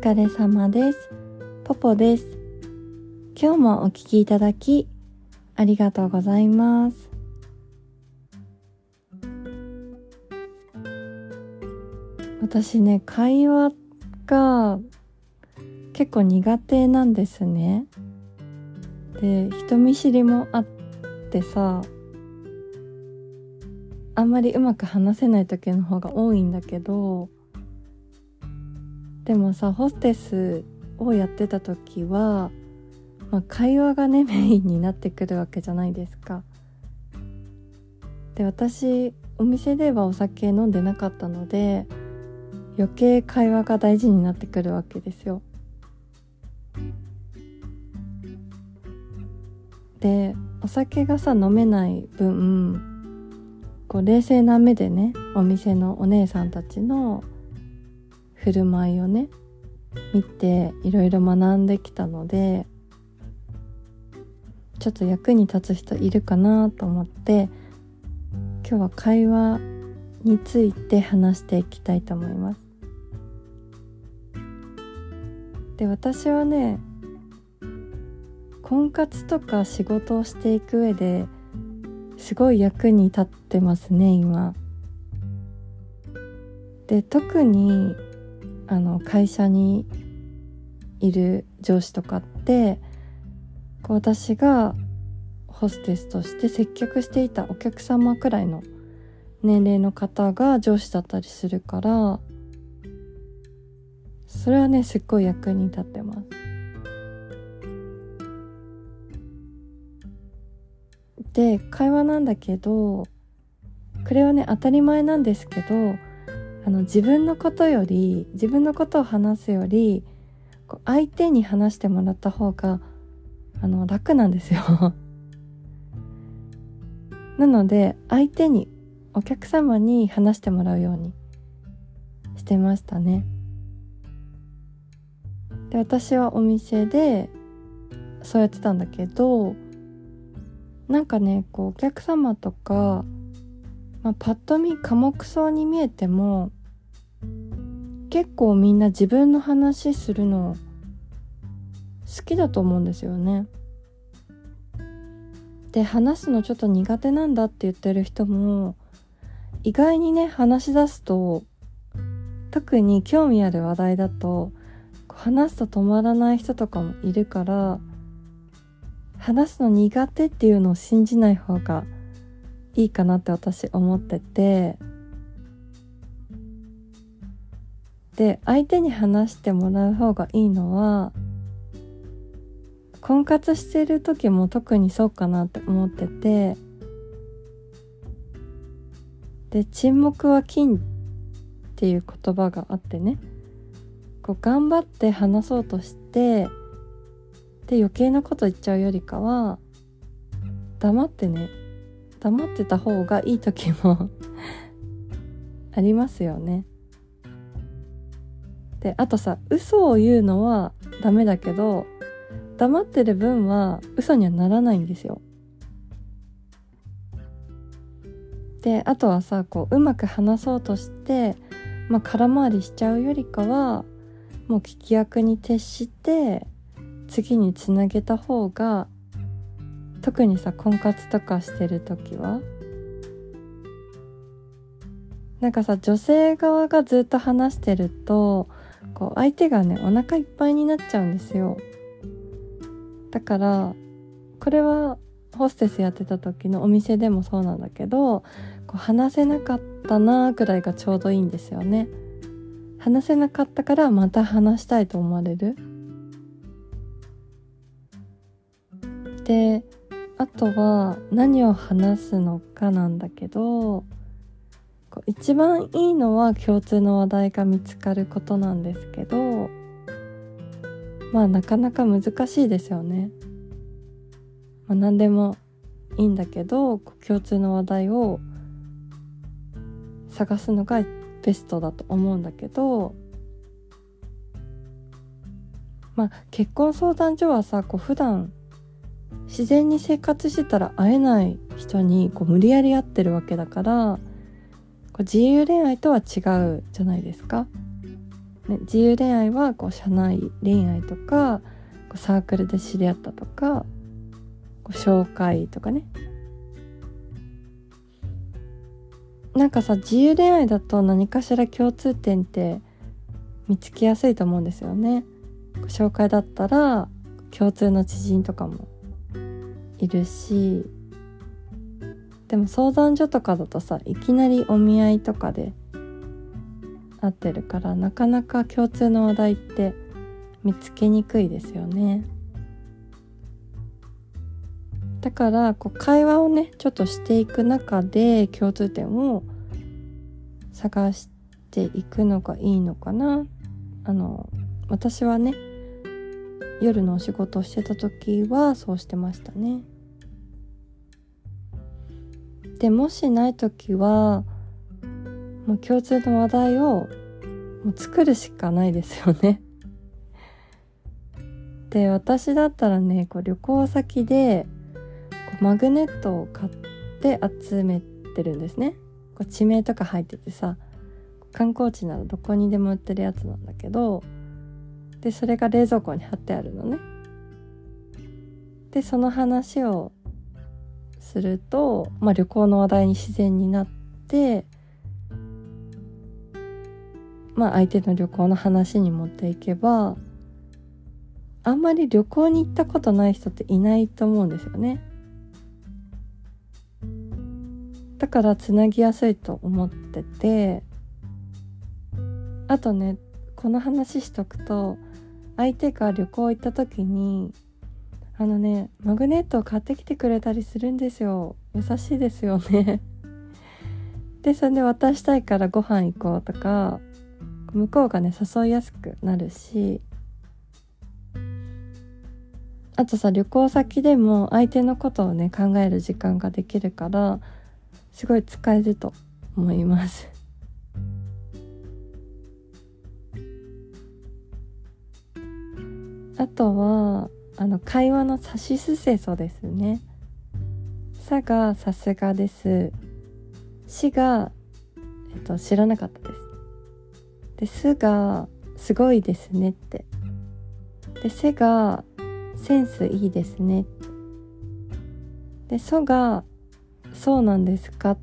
疲れ様です。ポポです。今日もお聴きいただき、ありがとうございます。私ね、会話が結構苦手なんですね。で、人見知りもあってさ、あんまりうまく話せない時の方が多いんだけどでもさホステスをやってた時は、まあ、会話がねメインになってくるわけじゃないですか。で私お店ではお酒飲んでなかったので余計会話が大事になってくるわけですよ。でお酒がさ飲めない分こう冷静な目でねお店のお姉さんたちの振る舞いをね見ていろいろ学んできたのでちょっと役に立つ人いるかなと思って今日は会話について話していきたいと思います。で私はね婚活とか仕事をしていく上ですごい役に立ってますね今。で特にあの会社にいる上司とかってこう私がホステスとして接客していたお客様くらいの年齢の方が上司だったりするからそれはねすっごい役に立ってます。で会話なんだけどこれはね当たり前なんですけどあの自分のことより自分のことを話すよりこう相手に話してもらった方があの楽なんですよ。なので相手にお客様に話してもらうようにしてましたね。で私はお店でそうやってたんだけどなんかねこうお客様とか、まあ、パッと見寡黙そうに見えても結構みんな自分の話するの好きだと思うんですよね。で話すのちょっと苦手なんだって言ってる人も意外にね話し出すと特に興味ある話題だと話すと止まらない人とかもいるから話すの苦手っていうのを信じない方がいいかなって私思っててで相手に話してもらう方がいいのは婚活してる時も特にそうかなって思っててで沈黙は金っていう言葉があってねこう頑張って話そうとしてで余計なこと言っちゃうよりかは黙ってね黙ってた方がいい時も ありますよね。であとさ嘘を言うのはダメだけど黙ってる分は嘘にはならないんですよ。であとはさこううまく話そうとして、まあ、空回りしちゃうよりかはもう聞き役に徹して次につなげた方が特にさ婚活とかしてる時はなんかさ女性側がずっと話してるとこう相手がねお腹いっぱいになっちゃうんですよ。だからこれはホステスやってた時のお店でもそうなんだけどこう話せなかったなくらいがちょうどいいんですよね。話せなかったからまた話したいと思われる。であとは何を話すのかなんだけど一番いいのは共通の話題が見つかることなんですけどまあなかなか難しいですよね。まあ、何でもいいんだけど共通の話題を探すのがベストだと思うんだけどまあ結婚相談所はさこう普段自然に生活してたら会えない人にこう無理やり会ってるわけだから自由恋愛とは違うじゃないですか。ね、自由恋愛はこう社内恋愛とかこうサークルで知り合ったとかこう紹介とかね。なんかさ自由恋愛だと何かしら共通点って見つけやすいと思うんですよね。紹介だったら共通の知人とかもいるし。でも相談所とかだとさいきなりお見合いとかで会ってるからなかなか共通の話題って見つけにくいですよね。だからこう会話をねちょっとしていく中で共通点を探していくのがいいのかなあの私はね夜のお仕事をしてた時はそうしてましたねでもしない時はもう共通の話題をもう作るしかないですよね。で私だったらねこう旅行先でこうマグネットを買って集めてるんですね。こう地名とか入っててさ観光地ならどこにでも売ってるやつなんだけどでそれが冷蔵庫に貼ってあるのね。でその話をすると、まあ、旅行の話題に自然になってまあ相手の旅行の話に持っていけばあんまり旅行に行ったことない人っていないと思うんですよね。だからつなぎやすいと思っててあとねこの話しとくと相手が旅行行った時にあのねマグネットを買ってきてくれたりするんですよ。優しいですよね。でそれで渡したいからご飯行こうとか向こうがね誘いやすくなるし。あとさ旅行先でも相手のことをね考える時間ができるからすごい使えると思います。あとはあの会話のさしすせそですね。さがさすがです。しが、えっと、知らなかったです。で、すがすごいですねって。で、せがセンスいいですね。で、そがそうなんですかっ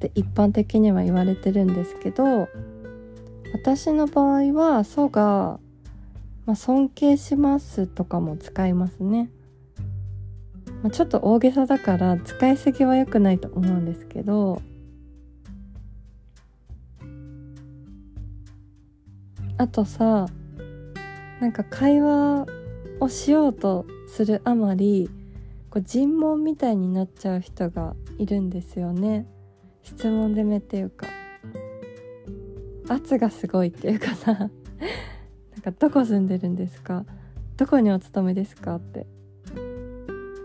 て一般的には言われてるんですけど、私の場合は、そがまあ、尊敬しますとかも使いますね。まあ、ちょっと大げさだから使いすぎは良くないと思うんですけど。あとさなんか会話をしようとするあまりこう尋問みたいになっちゃう人がいるんですよね。質問攻めっていうか。圧がすごいっていうかさ。かどこ住んでるんですか？どこにお勤めですか？って。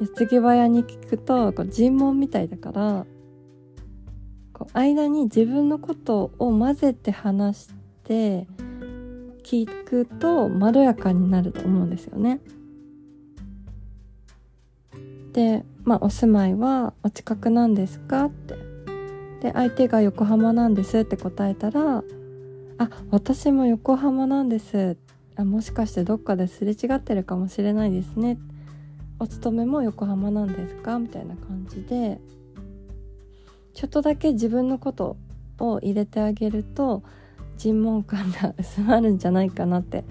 矢継ぎ早に聞くとこう尋問みたいだからこう間に自分のことを混ぜて話して聞くとまろやかになると思うんですよね。で、まあ、お住まいはお近くなんですか？って。で相手が横浜なんですって答えたらあ私も横浜なんですあもしかしてどっかですれ違ってるかもしれないですね。お勤めも横浜なんですか？みたいな感じで。ちょっとだけ自分のことを入れてあげると尋問感が薄まるんじゃないかなって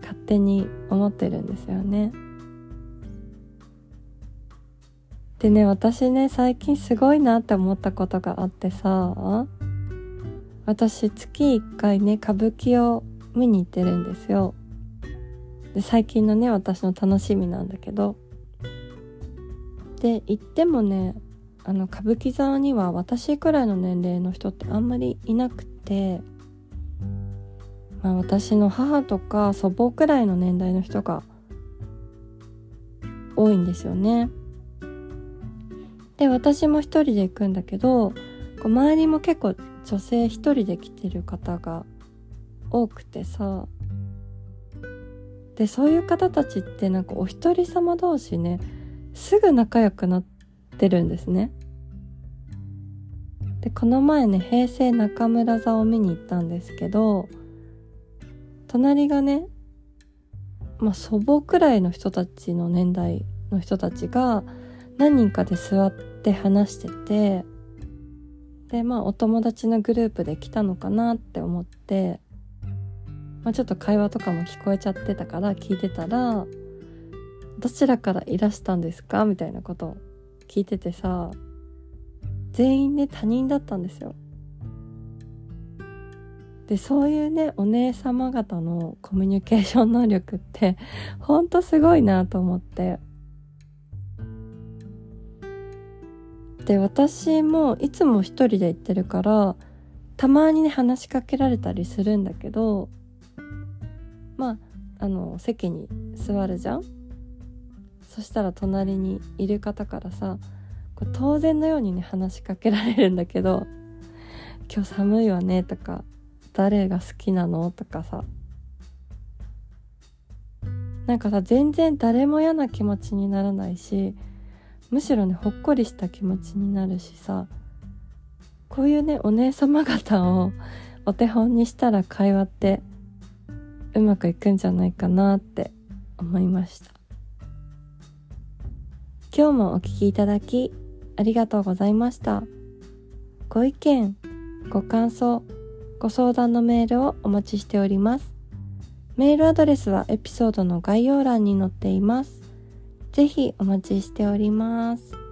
勝手に思ってるんですよね。でね私ね最近すごいなって思ったことがあってさ私月1回ね歌舞伎を見に行ってるんですよ。で最近のね私の楽しみなんだけど。で行ってもねあの歌舞伎座には私くらいの年齢の人ってあんまりいなくて。まあ私の母とか祖母くらいの年代の人が多いんですよね。で私も一人で行くんだけどこう周りも結構女性一人で来てる方が多くてさ。でそういう方たちってなんかお一人様同士ねすぐ仲良くなってるんですね。でこの前ね平成中村座を見に行ったんですけど隣がねまあ祖母くらいの人たちの年代の人たちが何人かで座って話しててでまあお友達のグループで来たのかなって思って、まあ、ちょっと会話とかも聞こえちゃってたから聞いてたら「どちらからいらしたんですか?」みたいなことを聞いててさ全員ね他人だったんですよ。でそういうねお姉様方のコミュニケーション能力ってほんとすごいなと思ってで私もいつも一人で行ってるからたまにね話しかけられたりするんだけどまああの席に座るじゃんそしたら隣にいる方からさこう当然のようにね話しかけられるんだけど「今日寒いわね」とか「誰が好きなの?」とかさなんかさ全然誰も嫌な気持ちにならないしむしろねほっこりした気持ちになるしさこういうねお姉様方をお手本にしたら会話ってうまくいくんじゃないかなって思いました。今日もお聴きいただきありがとうございました。ご意見ご感想ご相談のメールをお待ちしております。メールアドレスはエピソードの概要欄に載っています。ぜひお待ちしております。